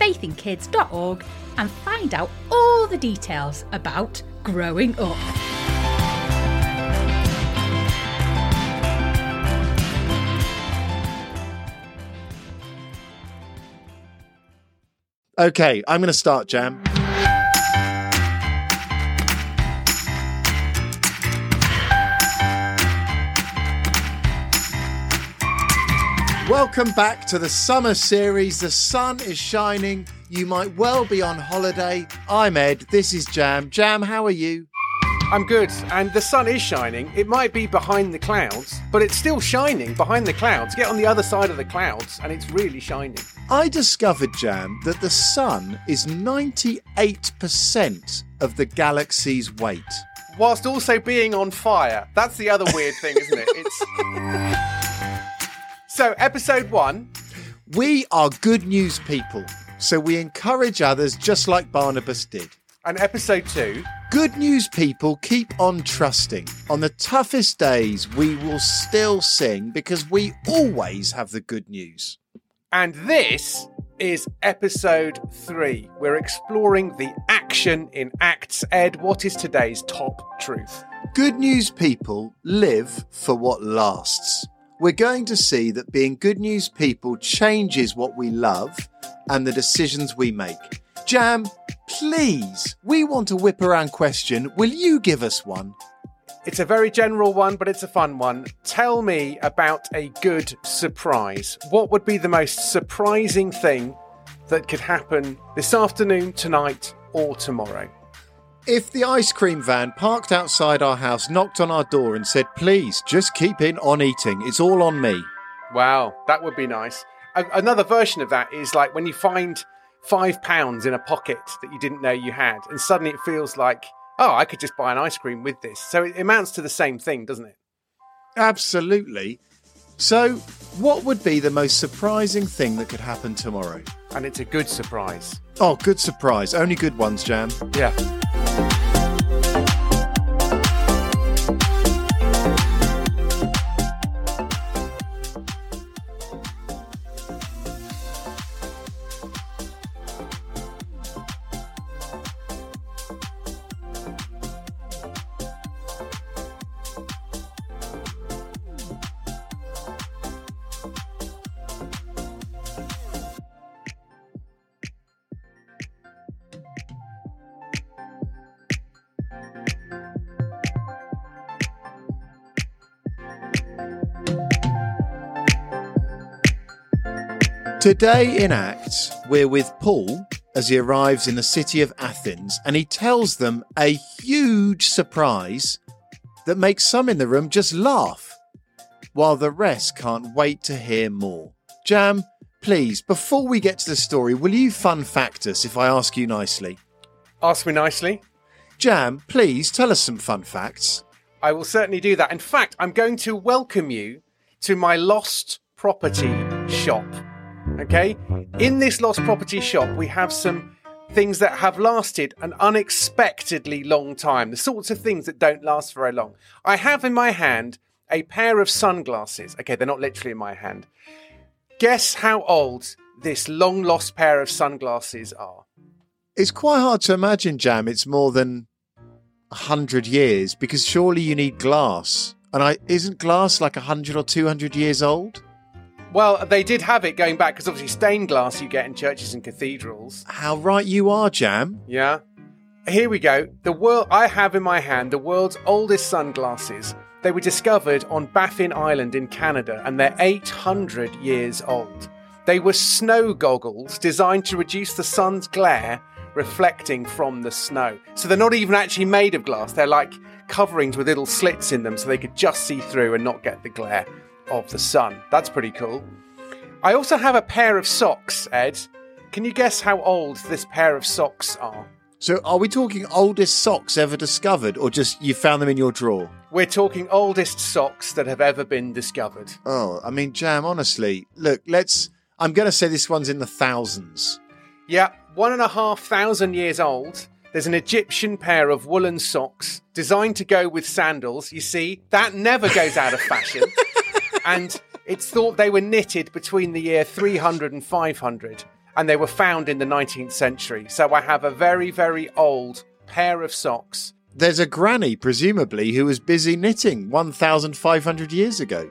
faithinkids.org and find out all the details about growing up. Okay, I'm going to start, Jam. Welcome back to the summer series. The sun is shining. You might well be on holiday. I'm Ed. This is Jam. Jam, how are you? I'm good, and the sun is shining. It might be behind the clouds, but it's still shining behind the clouds. Get on the other side of the clouds, and it's really shining. I discovered, Jam, that the sun is 98% of the galaxy's weight. Whilst also being on fire. That's the other weird thing, isn't it? It's. so, episode one. We are good news people, so we encourage others just like Barnabas did. And episode two. Good news people keep on trusting. On the toughest days, we will still sing because we always have the good news. And this is episode three. We're exploring the action in Acts. Ed, what is today's top truth? Good news people live for what lasts. We're going to see that being good news people changes what we love and the decisions we make. Jam, please, we want a whip around question. Will you give us one? It's a very general one, but it's a fun one. Tell me about a good surprise. What would be the most surprising thing that could happen this afternoon, tonight, or tomorrow? If the ice cream van parked outside our house knocked on our door and said, please, just keep in on eating, it's all on me. Wow, that would be nice. A- another version of that is like when you find five pounds in a pocket that you didn't know you had, and suddenly it feels like, oh, I could just buy an ice cream with this. So it amounts to the same thing, doesn't it? Absolutely. So, what would be the most surprising thing that could happen tomorrow? And it's a good surprise. Oh, good surprise. Only good ones, Jam. Yeah. Today in Acts, we're with Paul as he arrives in the city of Athens and he tells them a huge surprise that makes some in the room just laugh, while the rest can't wait to hear more. Jam, please, before we get to the story, will you fun fact us if I ask you nicely? Ask me nicely. Jam, please tell us some fun facts. I will certainly do that. In fact, I'm going to welcome you to my lost property shop. Okay? In this lost property shop, we have some things that have lasted an unexpectedly long time, the sorts of things that don't last very long. I have in my hand a pair of sunglasses. Okay, they're not literally in my hand. Guess how old this long lost pair of sunglasses are? It's quite hard to imagine, Jam, it's more than a hundred years because surely you need glass. And I isn't glass like a hundred or two hundred years old? Well, they did have it going back because obviously stained glass you get in churches and cathedrals. How right you are, Jam. Yeah. Here we go. The world I have in my hand the world's oldest sunglasses. They were discovered on Baffin Island in Canada and they're 800 years old. They were snow goggles designed to reduce the sun's glare reflecting from the snow. So they're not even actually made of glass. They're like coverings with little slits in them so they could just see through and not get the glare of the sun. That's pretty cool. I also have a pair of socks, Ed. Can you guess how old this pair of socks are? So, are we talking oldest socks ever discovered, or just you found them in your drawer? We're talking oldest socks that have ever been discovered. Oh, I mean, Jam, honestly, look, let's. I'm going to say this one's in the thousands. Yeah, one and a half thousand years old. There's an Egyptian pair of woolen socks designed to go with sandals. You see, that never goes out of fashion. and it's thought they were knitted between the year 300 and 500 and they were found in the 19th century. So I have a very, very old pair of socks. There's a granny, presumably, who was busy knitting 1,500 years ago.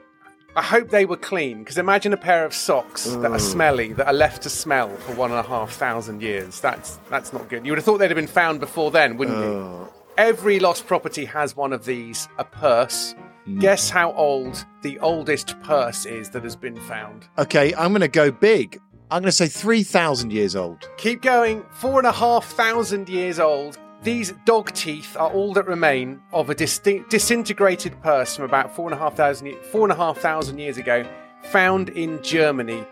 I hope they were clean because imagine a pair of socks that are mm. smelly, that are left to smell for one and a half thousand years. That's that's not good. You would have thought they'd have been found before then, wouldn't you? Oh. Every lost property has one of these, a purse. Mm. Guess how old the oldest purse is that has been found? Okay, I'm going to go big. I'm going to say 3,000 years old. Keep going. Four and a half thousand years old. These dog teeth are all that remain of a distinct, disintegrated purse from about four and a half thousand, four and a half thousand years ago, found in Germany.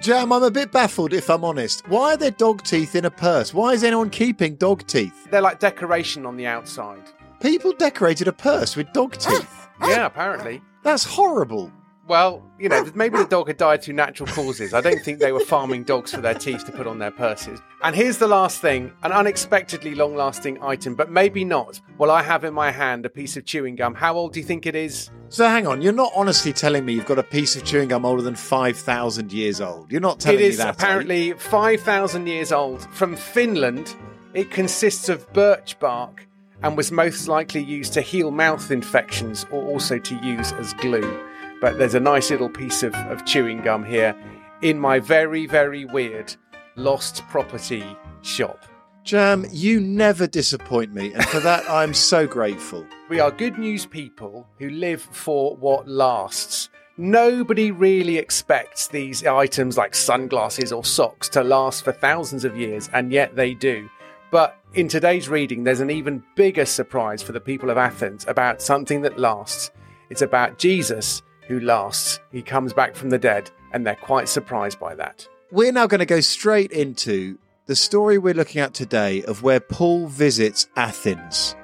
Jam, I'm a bit baffled if I'm honest. Why are there dog teeth in a purse? Why is anyone keeping dog teeth? They're like decoration on the outside. People decorated a purse with dog teeth. Yeah, apparently. That's horrible. Well, you know, maybe the dog had died through natural causes. I don't think they were farming dogs for their teeth to put on their purses. And here's the last thing an unexpectedly long lasting item, but maybe not. Well, I have in my hand a piece of chewing gum. How old do you think it is? So hang on, you're not honestly telling me you've got a piece of chewing gum older than 5,000 years old. You're not telling It is me that. are you? apparently 5,000 years old. From Finland, it consists of birch bark and was most likely used to heal mouth infections or also to use as glue. But there's a nice little piece of, of chewing gum here in my very, very weird lost property shop. Jam, you never disappoint me, and for that I'm so grateful. We are good news people who live for what lasts. Nobody really expects these items like sunglasses or socks to last for thousands of years, and yet they do. But in today's reading, there's an even bigger surprise for the people of Athens about something that lasts. It's about Jesus who lasts. He comes back from the dead, and they're quite surprised by that. We're now going to go straight into the story we're looking at today of where Paul visits Athens.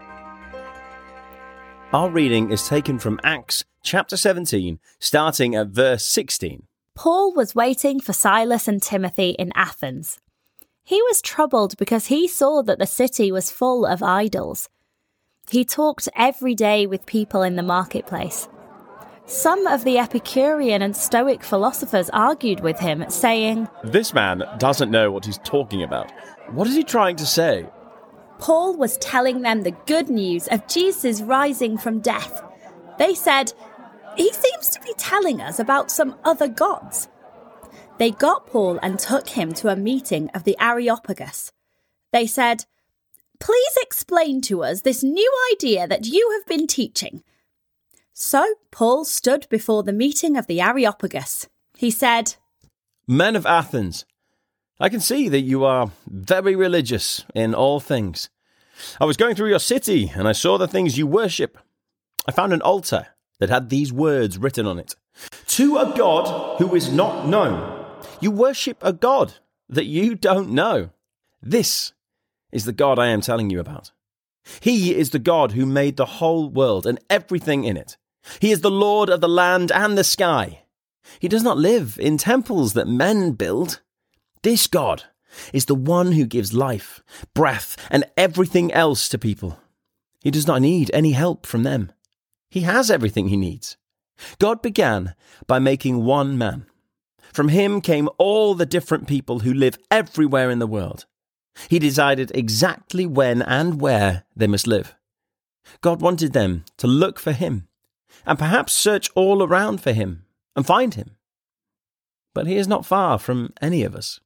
Our reading is taken from Acts chapter 17, starting at verse 16. Paul was waiting for Silas and Timothy in Athens. He was troubled because he saw that the city was full of idols. He talked every day with people in the marketplace. Some of the Epicurean and Stoic philosophers argued with him, saying, This man doesn't know what he's talking about. What is he trying to say? Paul was telling them the good news of Jesus rising from death. They said, He seems to be telling us about some other gods. They got Paul and took him to a meeting of the Areopagus. They said, Please explain to us this new idea that you have been teaching. So Paul stood before the meeting of the Areopagus. He said, Men of Athens, I can see that you are very religious in all things. I was going through your city and I saw the things you worship. I found an altar that had these words written on it To a God who is not known. You worship a God that you don't know. This is the God I am telling you about. He is the God who made the whole world and everything in it. He is the Lord of the land and the sky. He does not live in temples that men build. This God is the one who gives life, breath, and everything else to people. He does not need any help from them. He has everything he needs. God began by making one man. From him came all the different people who live everywhere in the world. He decided exactly when and where they must live. God wanted them to look for him and perhaps search all around for him and find him. but he is not far from any of us.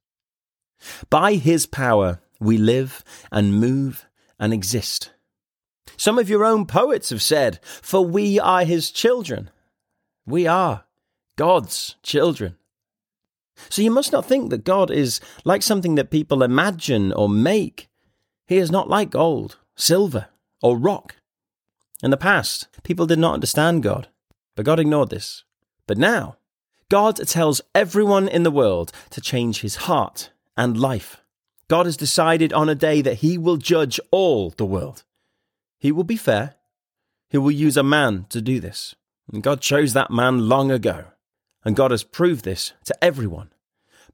By his power, we live and move and exist. Some of your own poets have said, For we are his children. We are God's children. So you must not think that God is like something that people imagine or make. He is not like gold, silver, or rock. In the past, people did not understand God, but God ignored this. But now, God tells everyone in the world to change his heart and life. God has decided on a day that he will judge all the world. He will be fair. He will use a man to do this. And God chose that man long ago. And God has proved this to everyone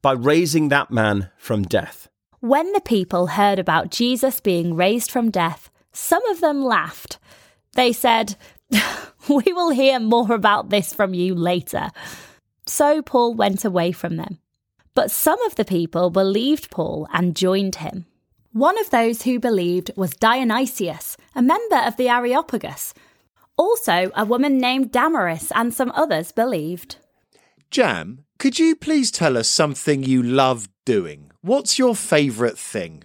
by raising that man from death. When the people heard about Jesus being raised from death, some of them laughed. They said, We will hear more about this from you later. So Paul went away from them. But some of the people believed Paul and joined him. One of those who believed was Dionysius, a member of the Areopagus. Also, a woman named Damaris and some others believed. Jam, could you please tell us something you love doing? What's your favourite thing?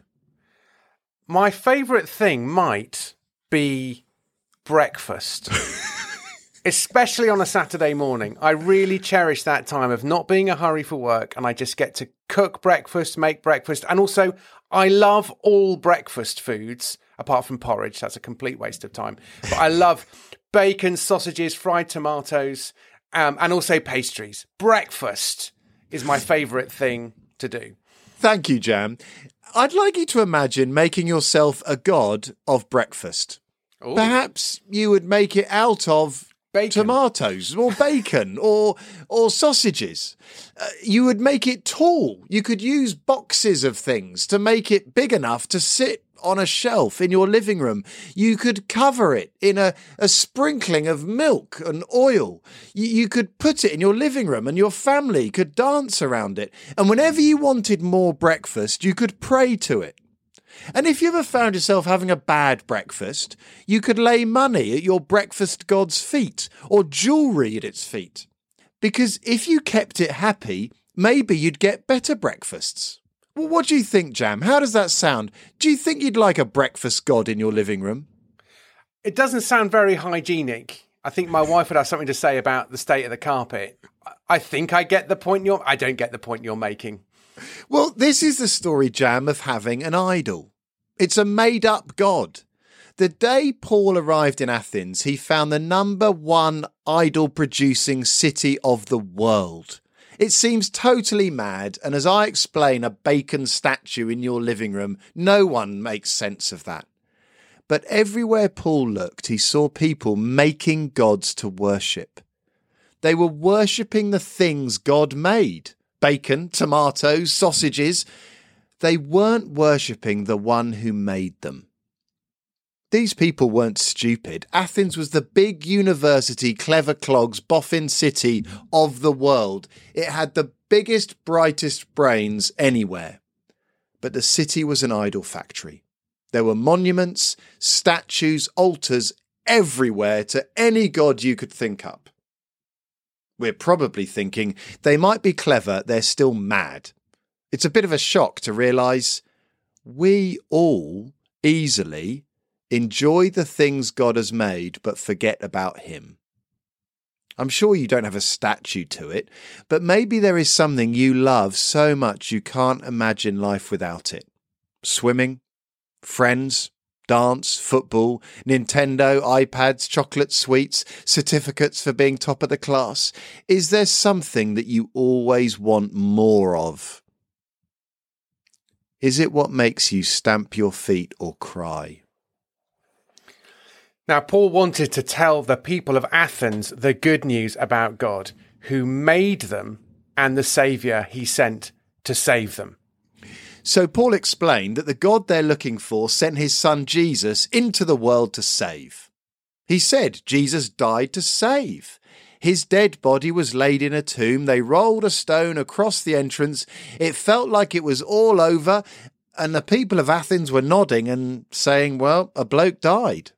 My favourite thing might be breakfast. Especially on a Saturday morning. I really cherish that time of not being a hurry for work and I just get to cook breakfast, make breakfast. And also, I love all breakfast foods apart from porridge. That's a complete waste of time. But I love bacon, sausages, fried tomatoes, um, and also pastries. Breakfast is my favourite thing to do. Thank you, Jam. I'd like you to imagine making yourself a god of breakfast. Ooh. Perhaps you would make it out of Bacon. tomatoes or bacon or or sausages. Uh, you would make it tall. You could use boxes of things to make it big enough to sit on a shelf in your living room. You could cover it in a, a sprinkling of milk and oil. You, you could put it in your living room and your family could dance around it. And whenever you wanted more breakfast, you could pray to it. And if you ever found yourself having a bad breakfast, you could lay money at your breakfast god's feet or jewellery at its feet. Because if you kept it happy, maybe you'd get better breakfasts. Well, what do you think, Jam? How does that sound? Do you think you'd like a breakfast god in your living room? It doesn't sound very hygienic. I think my wife would have something to say about the state of the carpet. I think I get the point you're. I don't get the point you're making. Well, this is the story, Jam, of having an idol. It's a made up god. The day Paul arrived in Athens, he found the number one idol producing city of the world. It seems totally mad, and as I explain a bacon statue in your living room, no one makes sense of that. But everywhere Paul looked, he saw people making gods to worship. They were worshipping the things God made bacon, tomatoes, sausages. They weren't worshipping the one who made them. These people weren't stupid. Athens was the big university, clever clogs, boffin city of the world. It had the biggest, brightest brains anywhere. But the city was an idol factory. There were monuments, statues, altars everywhere to any god you could think up. We're probably thinking they might be clever, they're still mad. It's a bit of a shock to realise we all easily enjoy the things God has made but forget about Him. I'm sure you don't have a statue to it, but maybe there is something you love so much you can't imagine life without it. Swimming, friends, dance, football, Nintendo, iPads, chocolate sweets, certificates for being top of the class. Is there something that you always want more of? Is it what makes you stamp your feet or cry? Now, Paul wanted to tell the people of Athens the good news about God, who made them and the Saviour he sent to save them. So Paul explained that the God they're looking for sent his son Jesus into the world to save. He said Jesus died to save. His dead body was laid in a tomb. They rolled a stone across the entrance. It felt like it was all over, and the people of Athens were nodding and saying, Well, a bloke died.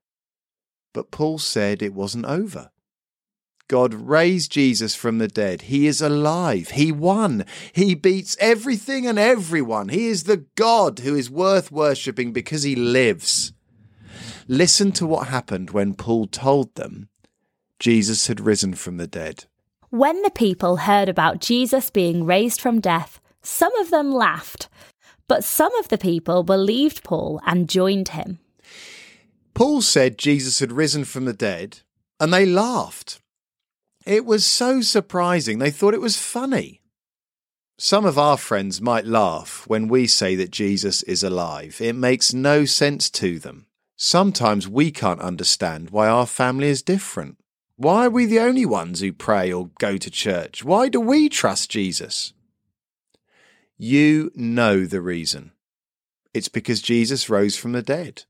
But Paul said it wasn't over. God raised Jesus from the dead. He is alive. He won. He beats everything and everyone. He is the God who is worth worshipping because he lives. Listen to what happened when Paul told them Jesus had risen from the dead. When the people heard about Jesus being raised from death, some of them laughed, but some of the people believed Paul and joined him. Paul said Jesus had risen from the dead, and they laughed. It was so surprising, they thought it was funny. Some of our friends might laugh when we say that Jesus is alive. It makes no sense to them. Sometimes we can't understand why our family is different. Why are we the only ones who pray or go to church? Why do we trust Jesus? You know the reason. It's because Jesus rose from the dead.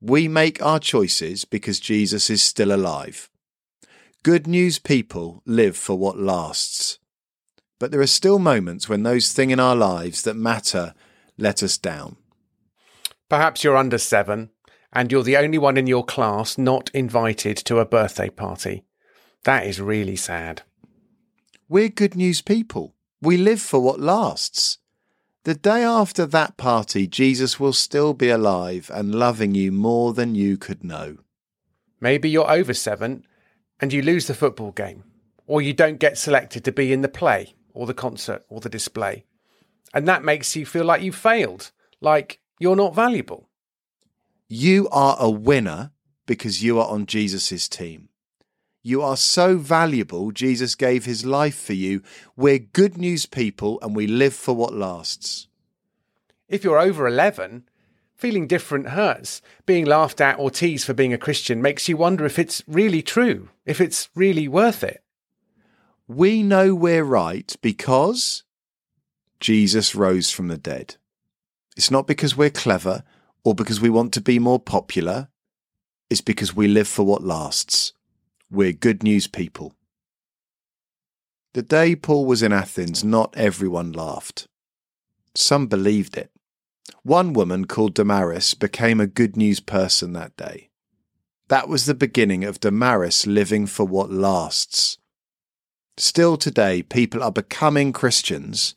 We make our choices because Jesus is still alive. Good news people live for what lasts. But there are still moments when those things in our lives that matter let us down. Perhaps you're under seven and you're the only one in your class not invited to a birthday party. That is really sad. We're good news people. We live for what lasts. The day after that party, Jesus will still be alive and loving you more than you could know. Maybe you're over seven and you lose the football game, or you don't get selected to be in the play, or the concert, or the display. And that makes you feel like you failed, like you're not valuable. You are a winner because you are on Jesus' team. You are so valuable, Jesus gave his life for you. We're good news people and we live for what lasts. If you're over 11, feeling different hurts. Being laughed at or teased for being a Christian makes you wonder if it's really true, if it's really worth it. We know we're right because Jesus rose from the dead. It's not because we're clever or because we want to be more popular. It's because we live for what lasts. We're good news people. The day Paul was in Athens, not everyone laughed. Some believed it. One woman called Damaris became a good news person that day. That was the beginning of Damaris living for what lasts. Still today, people are becoming Christians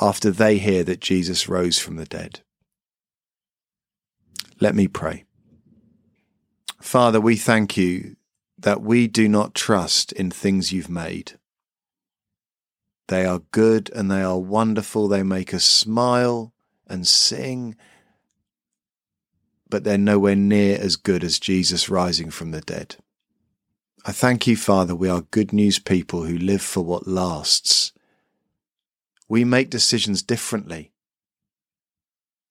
after they hear that Jesus rose from the dead. Let me pray. Father, we thank you that we do not trust in things you've made. They are good and they are wonderful. They make us smile and sing, but they're nowhere near as good as Jesus rising from the dead. I thank you, Father, we are good news people who live for what lasts. We make decisions differently.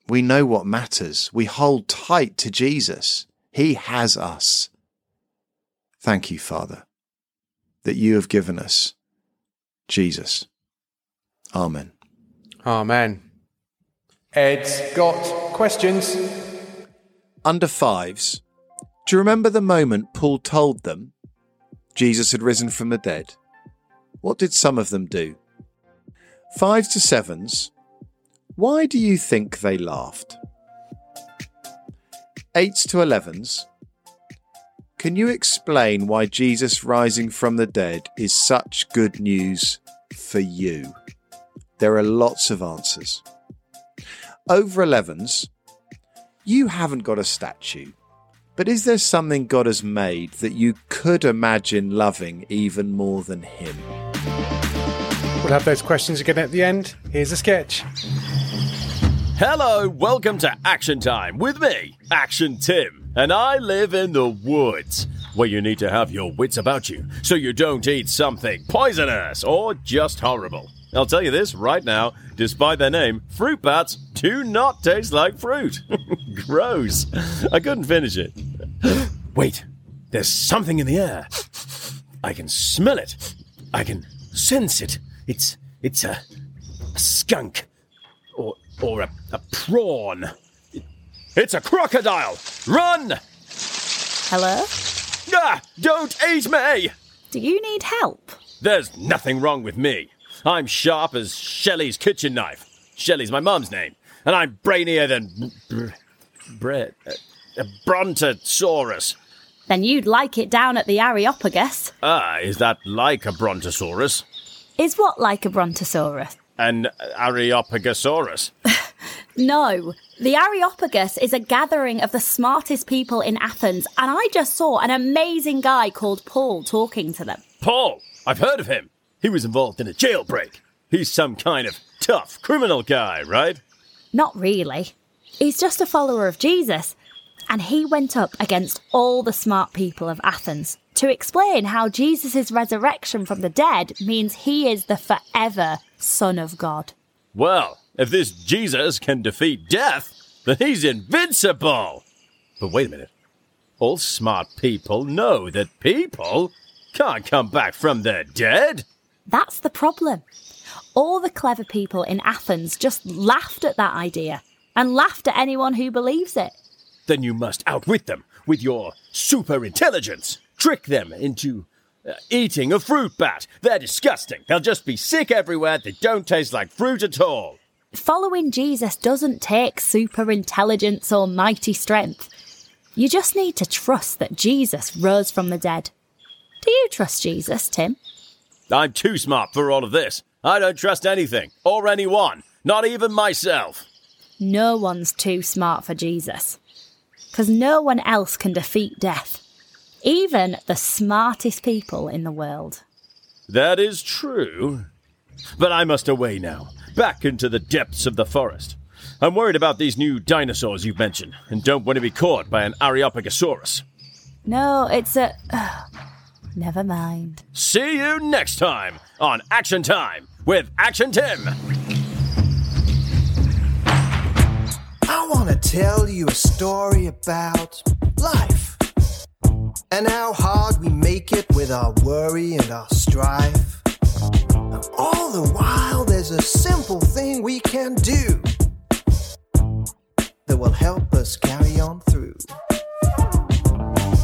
We know what matters. We hold tight to Jesus. He has us. Thank you, Father, that you have given us Jesus. Amen. Amen. Ed's got questions. Under fives, do you remember the moment Paul told them Jesus had risen from the dead? What did some of them do? Fives to sevens, why do you think they laughed? Eights to elevens, can you explain why Jesus rising from the dead is such good news for you? There are lots of answers. Over 11s, you haven't got a statue, but is there something God has made that you could imagine loving even more than Him? We'll have those questions again at the end. Here's a sketch. Hello, welcome to Action Time with me, Action Tim and I live in the woods, where you need to have your wits about you so you don't eat something poisonous or just horrible. I'll tell you this right now despite their name, fruit bats do not taste like fruit. Gross. I couldn't finish it. Wait, there's something in the air. I can smell it. I can sense it. It's it's a, a skunk or or a, a prawn. It's a crocodile! Run! Hello? Ah! Don't eat me! Do you need help? There's nothing wrong with me. I'm sharp as Shelley's kitchen knife. Shelley's my mum's name. And I'm brainier than. Brett. Uh, Brontosaurus. Then you'd like it down at the Areopagus. Ah, is that like a brontosaurus? Is what like a brontosaurus? An Areopagosaurus? No, the Areopagus is a gathering of the smartest people in Athens, and I just saw an amazing guy called Paul talking to them. Paul! I've heard of him. He was involved in a jailbreak. He's some kind of tough criminal guy, right? Not really. He's just a follower of Jesus, and he went up against all the smart people of Athens to explain how Jesus' resurrection from the dead means he is the forever Son of God. Well, if this Jesus can defeat death, then he's invincible. But wait a minute. All smart people know that people can't come back from their dead. That's the problem. All the clever people in Athens just laughed at that idea and laughed at anyone who believes it. Then you must outwit them with your super intelligence. Trick them into uh, eating a fruit bat. They're disgusting. They'll just be sick everywhere. They don't taste like fruit at all. Following Jesus doesn't take super intelligence or mighty strength. You just need to trust that Jesus rose from the dead. Do you trust Jesus, Tim? I'm too smart for all of this. I don't trust anything or anyone, not even myself. No one's too smart for Jesus. Because no one else can defeat death. Even the smartest people in the world. That is true. But I must away now, back into the depths of the forest. I'm worried about these new dinosaurs you've mentioned, and don't want to be caught by an Areopagosaurus. No, it's a. never mind. See you next time on Action Time with Action Tim. I want to tell you a story about life and how hard we make it with our worry and our strife. All the while, there's a simple thing we can do that will help us carry on through.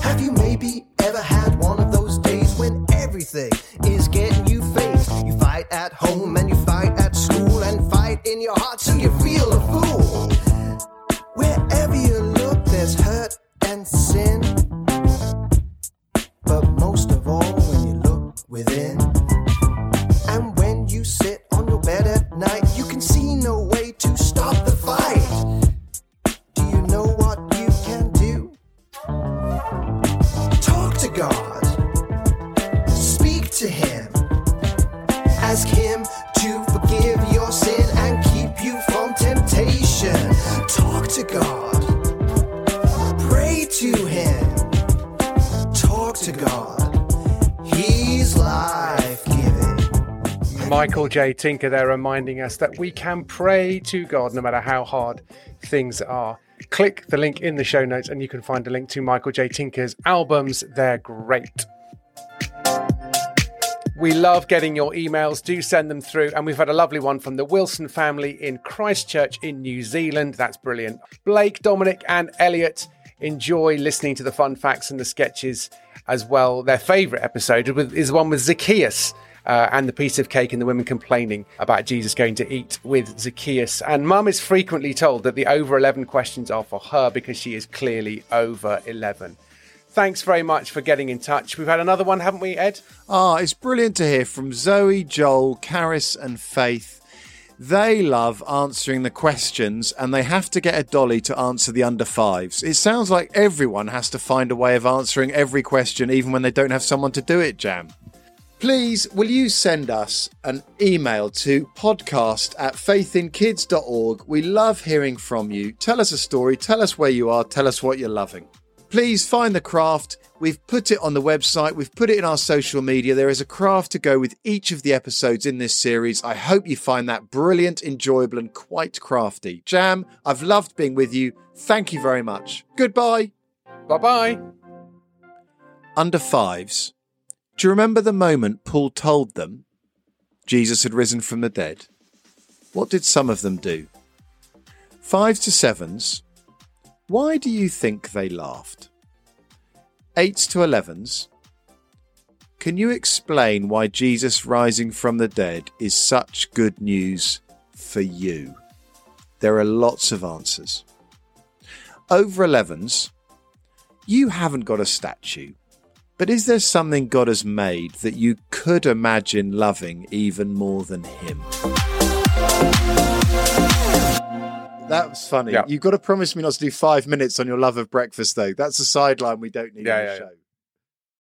Have you maybe ever had one of those days when everything is getting you faced? You fight at home and you fight at school and fight in your heart till you feel a fool. Wherever you look, there's hurt and sin. But most of all, when you look within, Michael J. Tinker there reminding us that we can pray to God no matter how hard things are. Click the link in the show notes and you can find a link to Michael J. Tinker's albums. They're great. We love getting your emails. Do send them through. And we've had a lovely one from the Wilson family in Christchurch in New Zealand. That's brilliant. Blake, Dominic, and Elliot enjoy listening to the fun facts and the sketches as well. Their favourite episode is one with Zacchaeus. Uh, and the piece of cake and the women complaining about Jesus going to eat with Zacchaeus. And mum is frequently told that the over 11 questions are for her because she is clearly over 11. Thanks very much for getting in touch. We've had another one, haven't we, Ed? Ah, it's brilliant to hear from Zoe, Joel, Caris, and Faith. They love answering the questions and they have to get a dolly to answer the under fives. It sounds like everyone has to find a way of answering every question, even when they don't have someone to do it, Jam. Please, will you send us an email to podcast at faithinkids.org? We love hearing from you. Tell us a story, tell us where you are, tell us what you're loving. Please find the craft. We've put it on the website, we've put it in our social media. There is a craft to go with each of the episodes in this series. I hope you find that brilliant, enjoyable, and quite crafty. Jam, I've loved being with you. Thank you very much. Goodbye. Bye bye. Under fives. Do you remember the moment Paul told them Jesus had risen from the dead? What did some of them do? Fives to sevens. Why do you think they laughed? Eights to elevens. Can you explain why Jesus rising from the dead is such good news for you? There are lots of answers. Over 11s, You haven't got a statue, but is there something God has made that you could imagine loving even more than Him? That was funny. Yeah. You've got to promise me not to do five minutes on your love of breakfast, though. That's a sideline we don't need Yeah, on the yeah, show.